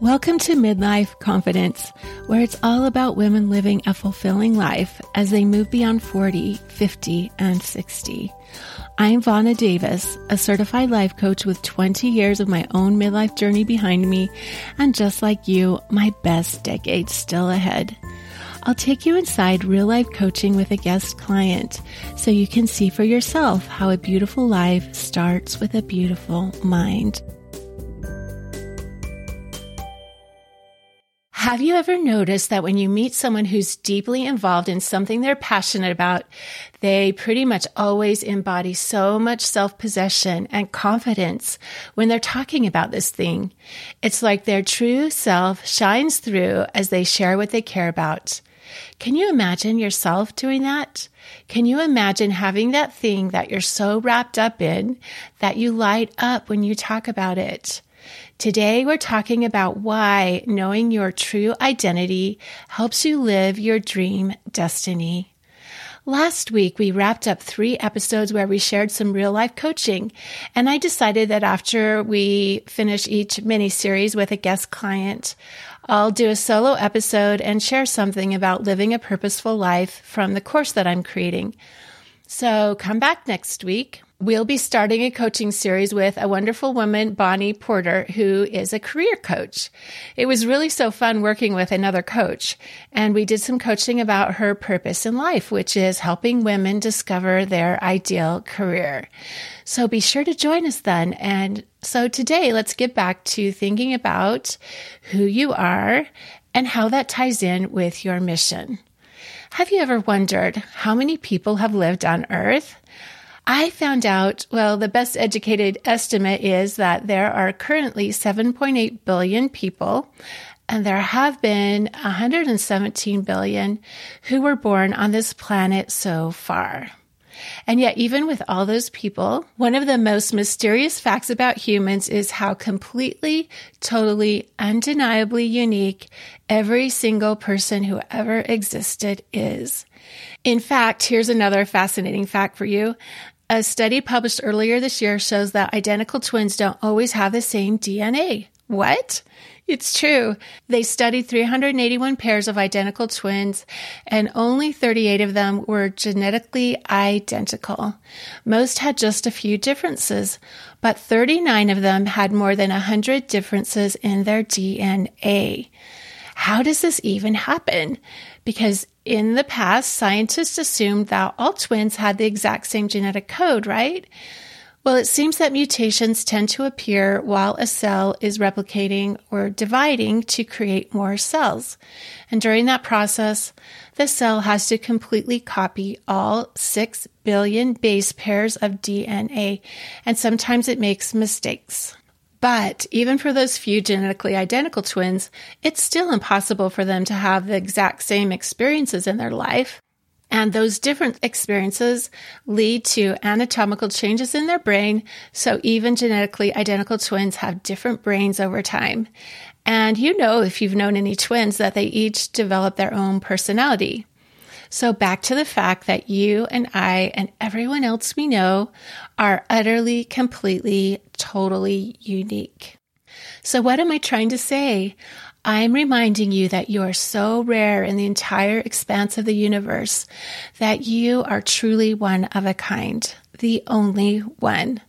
Welcome to Midlife Confidence, where it's all about women living a fulfilling life as they move beyond 40, 50, and 60. I'm Vonna Davis, a certified life coach with 20 years of my own midlife journey behind me, and just like you, my best decade still ahead. I'll take you inside real life coaching with a guest client so you can see for yourself how a beautiful life starts with a beautiful mind. Have you ever noticed that when you meet someone who's deeply involved in something they're passionate about, they pretty much always embody so much self possession and confidence when they're talking about this thing? It's like their true self shines through as they share what they care about. Can you imagine yourself doing that? Can you imagine having that thing that you're so wrapped up in that you light up when you talk about it? Today, we're talking about why knowing your true identity helps you live your dream destiny. Last week, we wrapped up three episodes where we shared some real life coaching. And I decided that after we finish each mini series with a guest client, I'll do a solo episode and share something about living a purposeful life from the course that I'm creating. So come back next week We'll be starting a coaching series with a wonderful woman, Bonnie Porter, who is a career coach. It was really so fun working with another coach. And we did some coaching about her purpose in life, which is helping women discover their ideal career. So be sure to join us then. And so today, let's get back to thinking about who you are and how that ties in with your mission. Have you ever wondered how many people have lived on earth? I found out, well, the best educated estimate is that there are currently 7.8 billion people, and there have been 117 billion who were born on this planet so far. And yet, even with all those people, one of the most mysterious facts about humans is how completely, totally, undeniably unique every single person who ever existed is. In fact, here's another fascinating fact for you. A study published earlier this year shows that identical twins don't always have the same DNA. What? It's true. They studied 381 pairs of identical twins, and only 38 of them were genetically identical. Most had just a few differences, but 39 of them had more than 100 differences in their DNA. How does this even happen? Because in the past, scientists assumed that all twins had the exact same genetic code, right? Well, it seems that mutations tend to appear while a cell is replicating or dividing to create more cells. And during that process, the cell has to completely copy all 6 billion base pairs of DNA, and sometimes it makes mistakes. But even for those few genetically identical twins, it's still impossible for them to have the exact same experiences in their life. And those different experiences lead to anatomical changes in their brain. So even genetically identical twins have different brains over time. And you know, if you've known any twins, that they each develop their own personality. So back to the fact that you and I and everyone else we know are utterly, completely, totally unique. So what am I trying to say? I'm reminding you that you are so rare in the entire expanse of the universe that you are truly one of a kind, the only one.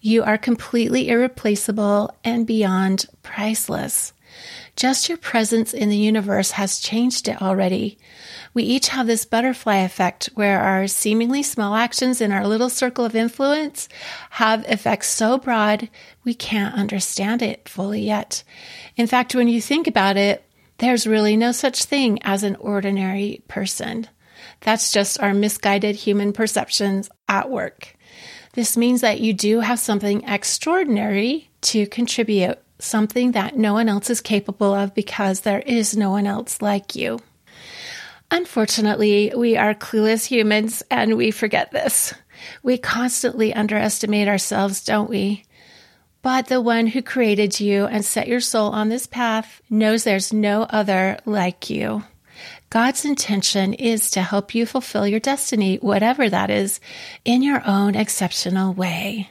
You are completely irreplaceable and beyond priceless. Just your presence in the universe has changed it already. We each have this butterfly effect where our seemingly small actions in our little circle of influence have effects so broad we can't understand it fully yet. In fact, when you think about it, there's really no such thing as an ordinary person. That's just our misguided human perceptions at work. This means that you do have something extraordinary to contribute, something that no one else is capable of because there is no one else like you. Unfortunately, we are clueless humans and we forget this. We constantly underestimate ourselves, don't we? But the one who created you and set your soul on this path knows there's no other like you. God's intention is to help you fulfill your destiny, whatever that is, in your own exceptional way.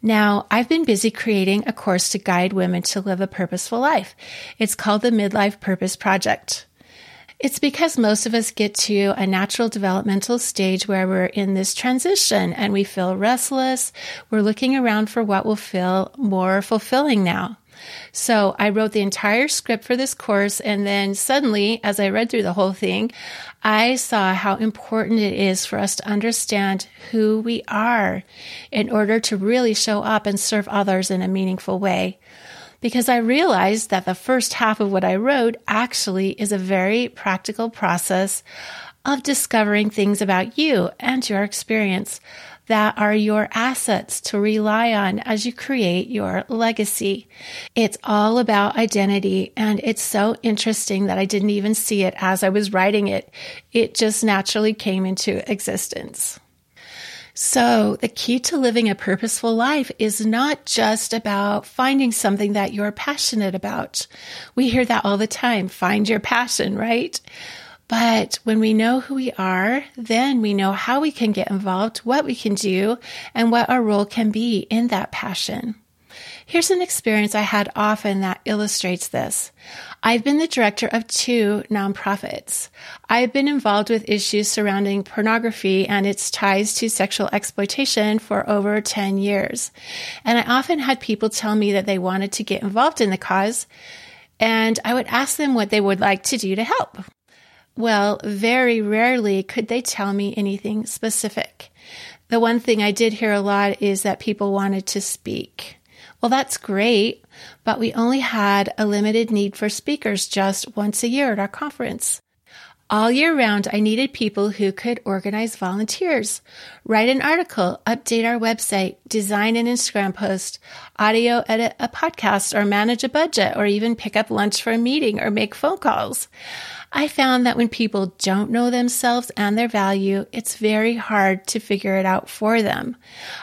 Now, I've been busy creating a course to guide women to live a purposeful life. It's called the Midlife Purpose Project. It's because most of us get to a natural developmental stage where we're in this transition and we feel restless. We're looking around for what will feel more fulfilling now. So I wrote the entire script for this course. And then suddenly, as I read through the whole thing, I saw how important it is for us to understand who we are in order to really show up and serve others in a meaningful way. Because I realized that the first half of what I wrote actually is a very practical process of discovering things about you and your experience that are your assets to rely on as you create your legacy. It's all about identity and it's so interesting that I didn't even see it as I was writing it. It just naturally came into existence. So, the key to living a purposeful life is not just about finding something that you're passionate about. We hear that all the time find your passion, right? But when we know who we are, then we know how we can get involved, what we can do, and what our role can be in that passion. Here's an experience I had often that illustrates this. I've been the director of two nonprofits. I've been involved with issues surrounding pornography and its ties to sexual exploitation for over 10 years. And I often had people tell me that they wanted to get involved in the cause, and I would ask them what they would like to do to help. Well, very rarely could they tell me anything specific. The one thing I did hear a lot is that people wanted to speak. Well, that's great, but we only had a limited need for speakers just once a year at our conference. All year round, I needed people who could organize volunteers, write an article, update our website, design an Instagram post, audio edit a podcast, or manage a budget, or even pick up lunch for a meeting or make phone calls. I found that when people don't know themselves and their value, it's very hard to figure it out for them.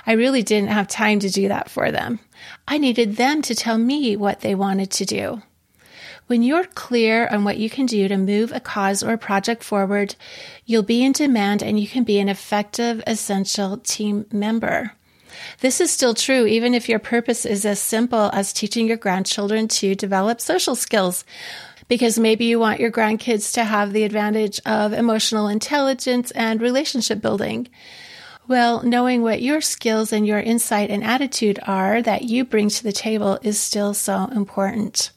I really didn't have time to do that for them. I needed them to tell me what they wanted to do. When you're clear on what you can do to move a cause or a project forward, you'll be in demand and you can be an effective, essential team member. This is still true even if your purpose is as simple as teaching your grandchildren to develop social skills because maybe you want your grandkids to have the advantage of emotional intelligence and relationship building. Well, knowing what your skills and your insight and attitude are that you bring to the table is still so important.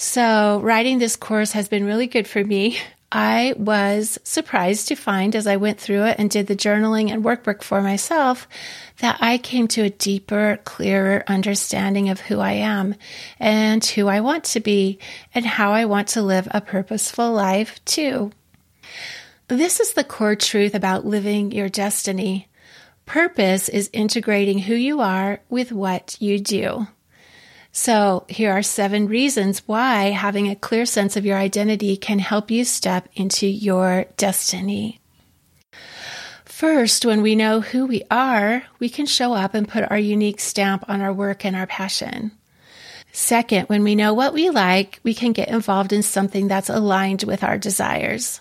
So, writing this course has been really good for me. I was surprised to find as I went through it and did the journaling and workbook for myself that I came to a deeper, clearer understanding of who I am and who I want to be and how I want to live a purposeful life too. This is the core truth about living your destiny. Purpose is integrating who you are with what you do. So, here are seven reasons why having a clear sense of your identity can help you step into your destiny. First, when we know who we are, we can show up and put our unique stamp on our work and our passion. Second, when we know what we like, we can get involved in something that's aligned with our desires.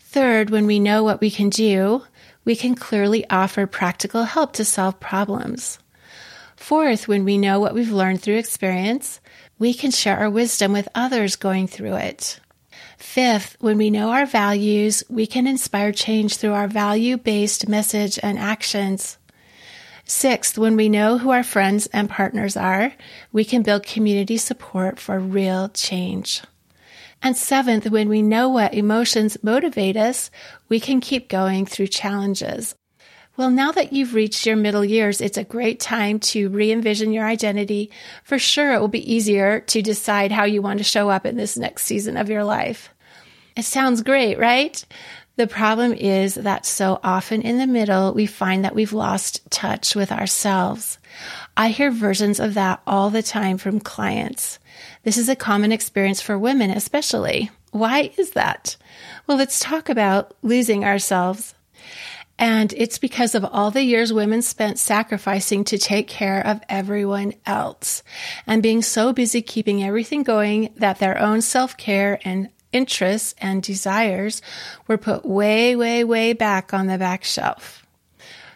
Third, when we know what we can do, we can clearly offer practical help to solve problems. Fourth, when we know what we've learned through experience, we can share our wisdom with others going through it. Fifth, when we know our values, we can inspire change through our value based message and actions. Sixth, when we know who our friends and partners are, we can build community support for real change. And seventh, when we know what emotions motivate us, we can keep going through challenges. Well, now that you've reached your middle years, it's a great time to re envision your identity. For sure, it will be easier to decide how you want to show up in this next season of your life. It sounds great, right? The problem is that so often in the middle, we find that we've lost touch with ourselves. I hear versions of that all the time from clients. This is a common experience for women, especially. Why is that? Well, let's talk about losing ourselves. And it's because of all the years women spent sacrificing to take care of everyone else and being so busy keeping everything going that their own self care and interests and desires were put way, way, way back on the back shelf.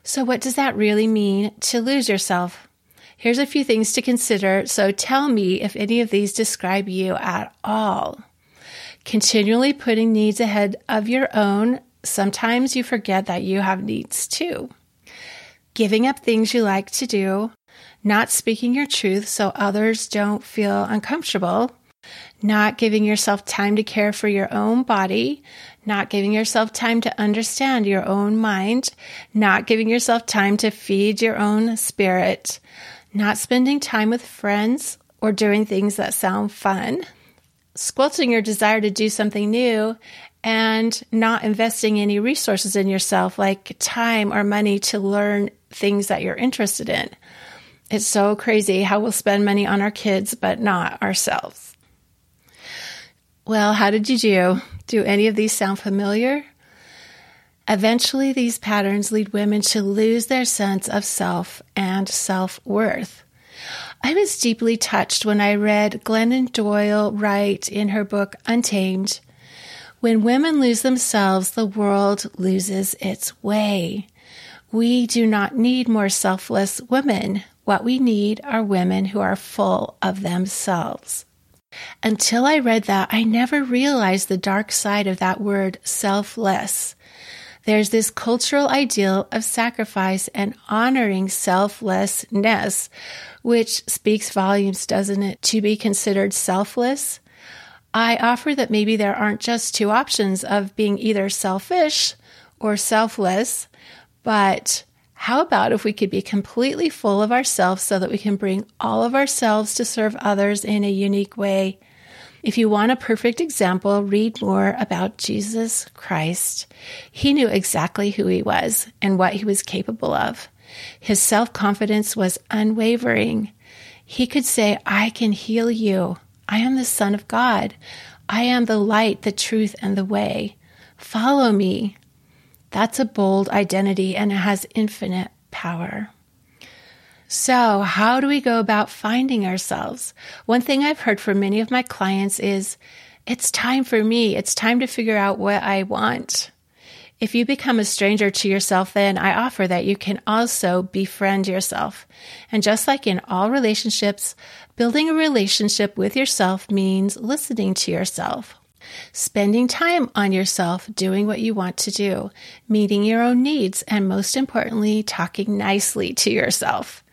So, what does that really mean to lose yourself? Here's a few things to consider. So, tell me if any of these describe you at all. Continually putting needs ahead of your own. Sometimes you forget that you have needs too. Giving up things you like to do. Not speaking your truth so others don't feel uncomfortable not giving yourself time to care for your own body, not giving yourself time to understand your own mind, not giving yourself time to feed your own spirit, not spending time with friends or doing things that sound fun, squelching your desire to do something new, and not investing any resources in yourself like time or money to learn things that you're interested in. It's so crazy how we'll spend money on our kids, but not ourselves. Well, how did you do? Do any of these sound familiar? Eventually, these patterns lead women to lose their sense of self and self worth. I was deeply touched when I read Glennon Doyle write in her book Untamed When women lose themselves, the world loses its way. We do not need more selfless women. What we need are women who are full of themselves. Until I read that, I never realized the dark side of that word selfless. There's this cultural ideal of sacrifice and honoring selflessness, which speaks volumes, doesn't it, to be considered selfless? I offer that maybe there aren't just two options of being either selfish or selfless, but how about if we could be completely full of ourselves so that we can bring all of ourselves to serve others in a unique way? If you want a perfect example, read more about Jesus Christ. He knew exactly who he was and what he was capable of. His self confidence was unwavering. He could say, I can heal you. I am the Son of God. I am the light, the truth, and the way. Follow me. That's a bold identity and it has infinite power. So, how do we go about finding ourselves? One thing I've heard from many of my clients is it's time for me. It's time to figure out what I want. If you become a stranger to yourself, then I offer that you can also befriend yourself. And just like in all relationships, building a relationship with yourself means listening to yourself, spending time on yourself, doing what you want to do, meeting your own needs, and most importantly, talking nicely to yourself.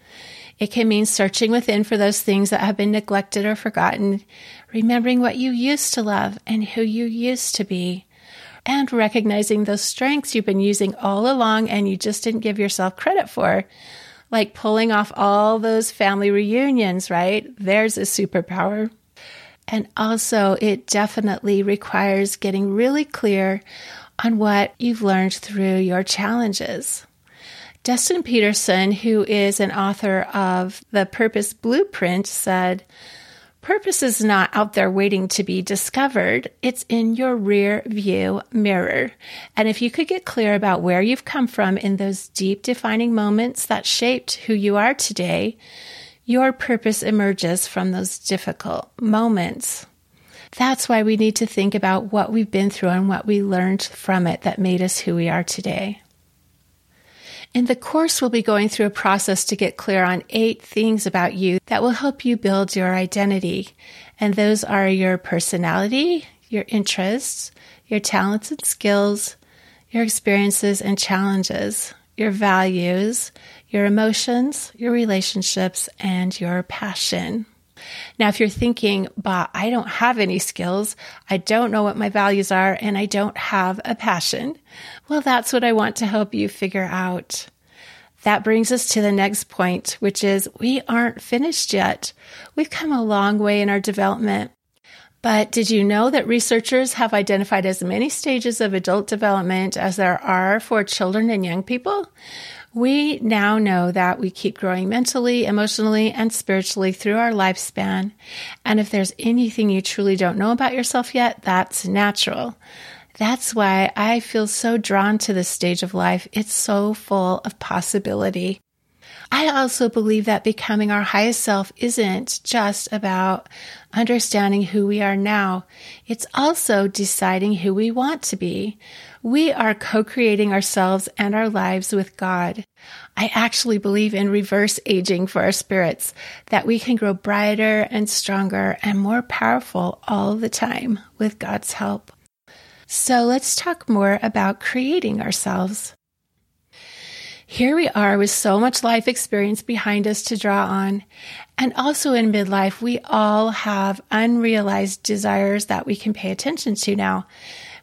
It can mean searching within for those things that have been neglected or forgotten, remembering what you used to love and who you used to be, and recognizing those strengths you've been using all along and you just didn't give yourself credit for. Like pulling off all those family reunions, right? There's a superpower. And also, it definitely requires getting really clear on what you've learned through your challenges. Dustin Peterson, who is an author of The Purpose Blueprint, said, Purpose is not out there waiting to be discovered. It's in your rear view mirror. And if you could get clear about where you've come from in those deep defining moments that shaped who you are today, your purpose emerges from those difficult moments. That's why we need to think about what we've been through and what we learned from it that made us who we are today. In the course, we'll be going through a process to get clear on eight things about you that will help you build your identity. And those are your personality, your interests, your talents and skills, your experiences and challenges, your values, your emotions, your relationships, and your passion. Now, if you're thinking, but I don't have any skills, I don't know what my values are, and I don't have a passion, well, that's what I want to help you figure out. That brings us to the next point, which is we aren't finished yet. We've come a long way in our development. But did you know that researchers have identified as many stages of adult development as there are for children and young people? We now know that we keep growing mentally, emotionally, and spiritually through our lifespan. And if there's anything you truly don't know about yourself yet, that's natural. That's why I feel so drawn to this stage of life. It's so full of possibility. I also believe that becoming our highest self isn't just about understanding who we are now. It's also deciding who we want to be. We are co-creating ourselves and our lives with God. I actually believe in reverse aging for our spirits, that we can grow brighter and stronger and more powerful all the time with God's help. So let's talk more about creating ourselves. Here we are with so much life experience behind us to draw on. And also in midlife, we all have unrealized desires that we can pay attention to now.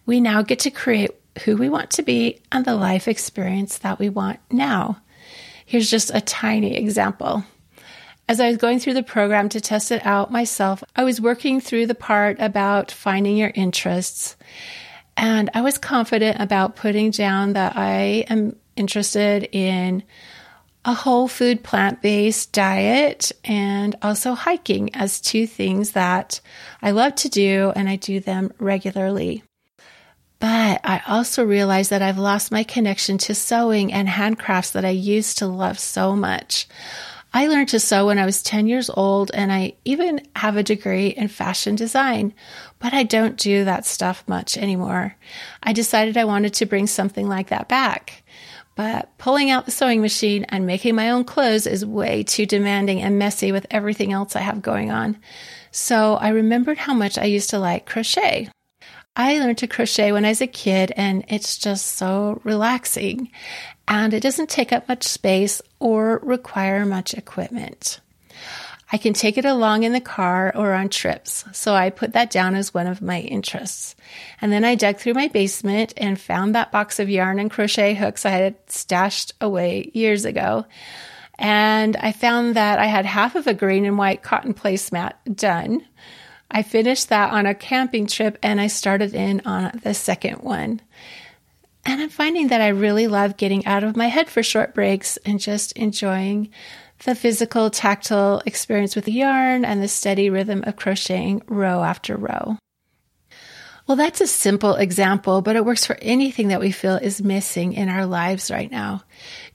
We now get to create who we want to be and the life experience that we want now. Here's just a tiny example. As I was going through the program to test it out myself, I was working through the part about finding your interests. And I was confident about putting down that I am interested in a whole food plant based diet and also hiking as two things that I love to do and I do them regularly. But I also realized that I've lost my connection to sewing and handcrafts that I used to love so much. I learned to sew when I was 10 years old, and I even have a degree in fashion design, but I don't do that stuff much anymore. I decided I wanted to bring something like that back. But pulling out the sewing machine and making my own clothes is way too demanding and messy with everything else I have going on. So I remembered how much I used to like crochet. I learned to crochet when I was a kid and it's just so relaxing and it doesn't take up much space or require much equipment. I can take it along in the car or on trips. So I put that down as one of my interests. And then I dug through my basement and found that box of yarn and crochet hooks I had stashed away years ago. And I found that I had half of a green and white cotton placemat done. I finished that on a camping trip and I started in on the second one. And I'm finding that I really love getting out of my head for short breaks and just enjoying the physical, tactile experience with the yarn and the steady rhythm of crocheting row after row. Well, that's a simple example, but it works for anything that we feel is missing in our lives right now.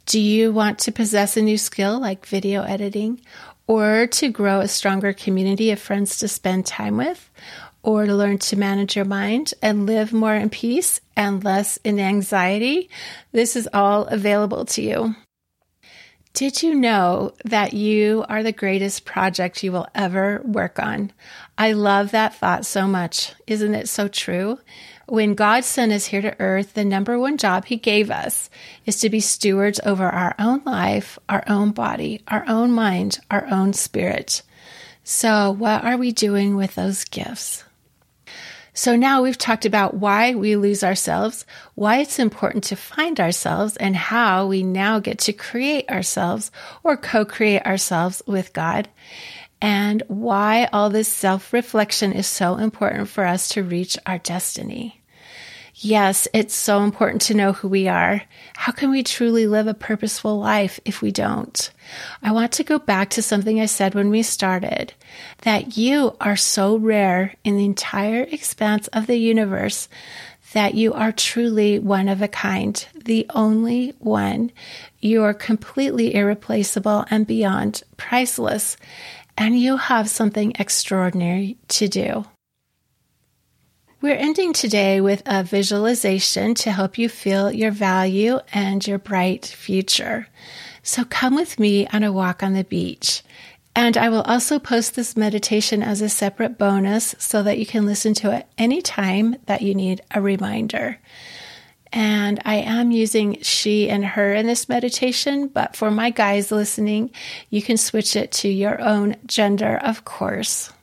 Do you want to possess a new skill like video editing, or to grow a stronger community of friends to spend time with, or to learn to manage your mind and live more in peace and less in anxiety? This is all available to you. Did you know that you are the greatest project you will ever work on? I love that thought so much. Isn't it so true? When God sent us here to earth, the number one job he gave us is to be stewards over our own life, our own body, our own mind, our own spirit. So, what are we doing with those gifts? So now we've talked about why we lose ourselves, why it's important to find ourselves, and how we now get to create ourselves or co create ourselves with God, and why all this self reflection is so important for us to reach our destiny. Yes, it's so important to know who we are. How can we truly live a purposeful life if we don't? I want to go back to something I said when we started that you are so rare in the entire expanse of the universe that you are truly one of a kind, the only one. You are completely irreplaceable and beyond priceless, and you have something extraordinary to do. We're ending today with a visualization to help you feel your value and your bright future. So come with me on a walk on the beach. And I will also post this meditation as a separate bonus so that you can listen to it anytime that you need a reminder. And I am using she and her in this meditation, but for my guys listening, you can switch it to your own gender, of course.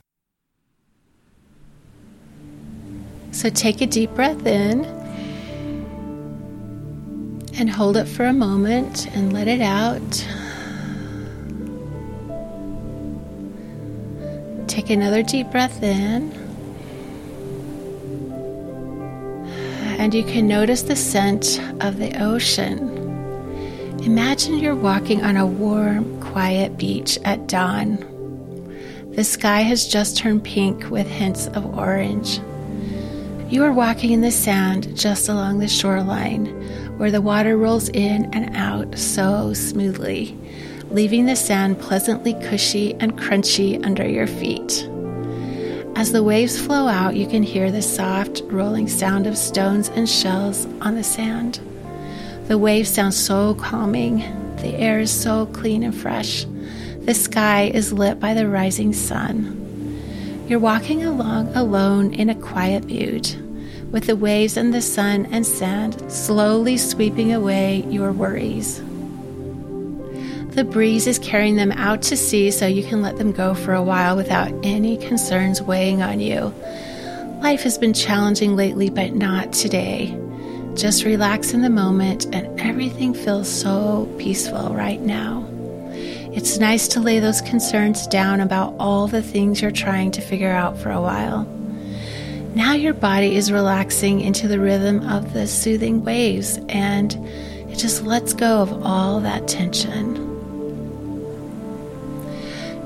So take a deep breath in and hold it for a moment and let it out. Take another deep breath in. And you can notice the scent of the ocean. Imagine you're walking on a warm, quiet beach at dawn. The sky has just turned pink with hints of orange. You are walking in the sand just along the shoreline where the water rolls in and out so smoothly. leaving the sand pleasantly cushy and crunchy under your feet. As the waves flow out, you can hear the soft, rolling sound of stones and shells on the sand. The waves sound so calming. The air is so clean and fresh. The sky is lit by the rising sun. You're walking along alone in a quiet mood, with the waves and the sun and sand slowly sweeping away your worries. The breeze is carrying them out to sea so you can let them go for a while without any concerns weighing on you. Life has been challenging lately, but not today. Just relax in the moment, and everything feels so peaceful right now. It's nice to lay those concerns down about all the things you're trying to figure out for a while. Now your body is relaxing into the rhythm of the soothing waves, and it just lets go of all that tension.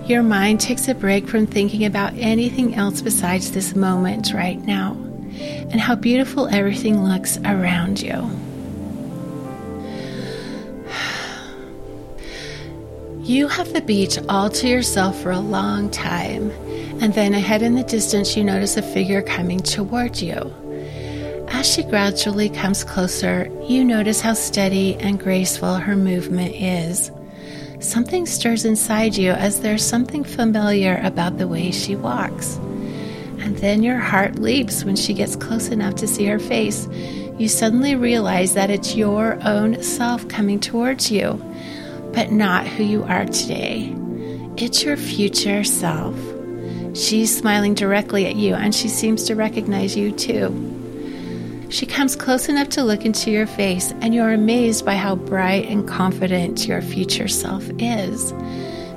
Your mind takes a break from thinking about anything else besides this moment right now and how beautiful everything looks around you. You have the beach all to yourself for a long time, and then ahead in the distance, you notice a figure coming toward you. As she gradually comes closer, you notice how steady and graceful her movement is something stirs inside you as there's something familiar about the way she walks. And then your heart leaps when she gets close enough to see her face. You suddenly realize that it's your own self coming towards you, but not who you are today. It's your future self. She's smiling directly at you, and she seems to recognize you too. She comes close enough to look into your face, and you're amazed by how bright and confident your future self is.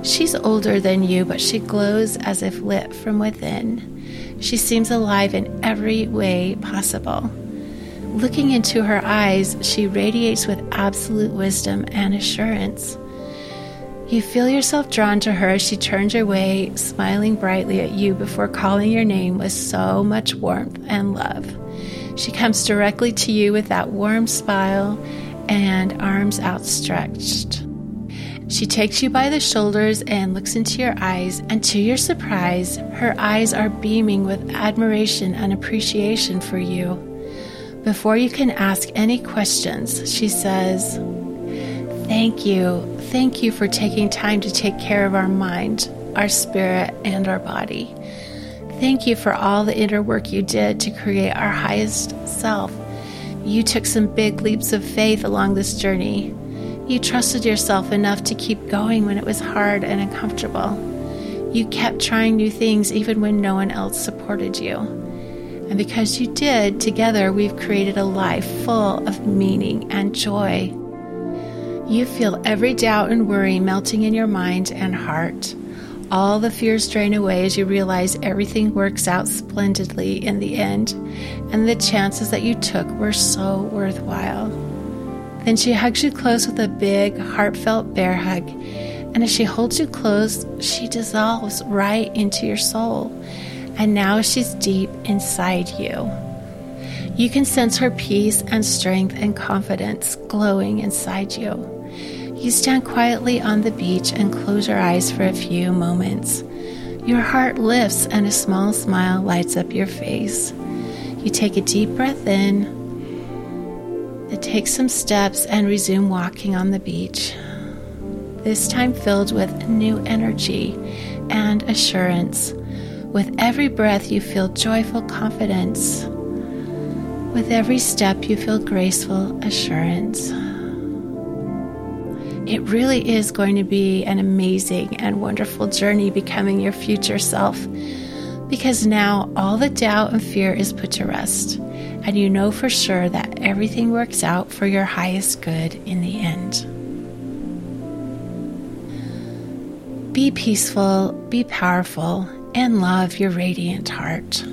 She's older than you, but she glows as if lit from within. She seems alive in every way possible. Looking into her eyes, she radiates with absolute wisdom and assurance. You feel yourself drawn to her as she turns your way, smiling brightly at you before calling your name with so much warmth and love. She comes directly to you with that warm smile and arms outstretched. She takes you by the shoulders and looks into your eyes, and to your surprise, her eyes are beaming with admiration and appreciation for you. Before you can ask any questions, she says, Thank you. Thank you for taking time to take care of our mind, our spirit, and our body. Thank you for all the inner work you did to create our highest self. You took some big leaps of faith along this journey. You trusted yourself enough to keep going when it was hard and uncomfortable. You kept trying new things even when no one else supported you. And because you did, together we've created a life full of meaning and joy. You feel every doubt and worry melting in your mind and heart. All the fears drain away as you realize everything works out splendidly in the end, and the chances that you took were so worthwhile. Then she hugs you close with a big, heartfelt bear hug, and as she holds you close, she dissolves right into your soul, and now she's deep inside you. You can sense her peace and strength and confidence glowing inside you. You stand quietly on the beach and close your eyes for a few moments. Your heart lifts and a small smile lights up your face. You take a deep breath in, then take some steps and resume walking on the beach. This time filled with new energy and assurance. With every breath, you feel joyful confidence. With every step, you feel graceful assurance. It really is going to be an amazing and wonderful journey becoming your future self because now all the doubt and fear is put to rest, and you know for sure that everything works out for your highest good in the end. Be peaceful, be powerful, and love your radiant heart.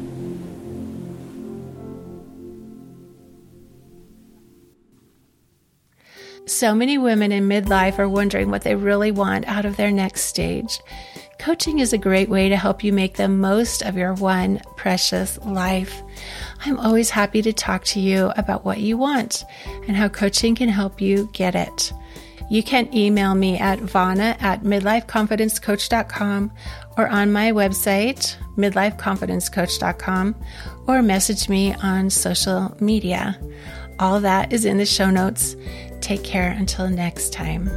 So many women in midlife are wondering what they really want out of their next stage. Coaching is a great way to help you make the most of your one precious life. I'm always happy to talk to you about what you want and how coaching can help you get it. You can email me at vonna at midlifeconfidencecoach.com or on my website, midlifeconfidencecoach.com, or message me on social media. All that is in the show notes. Take care until next time.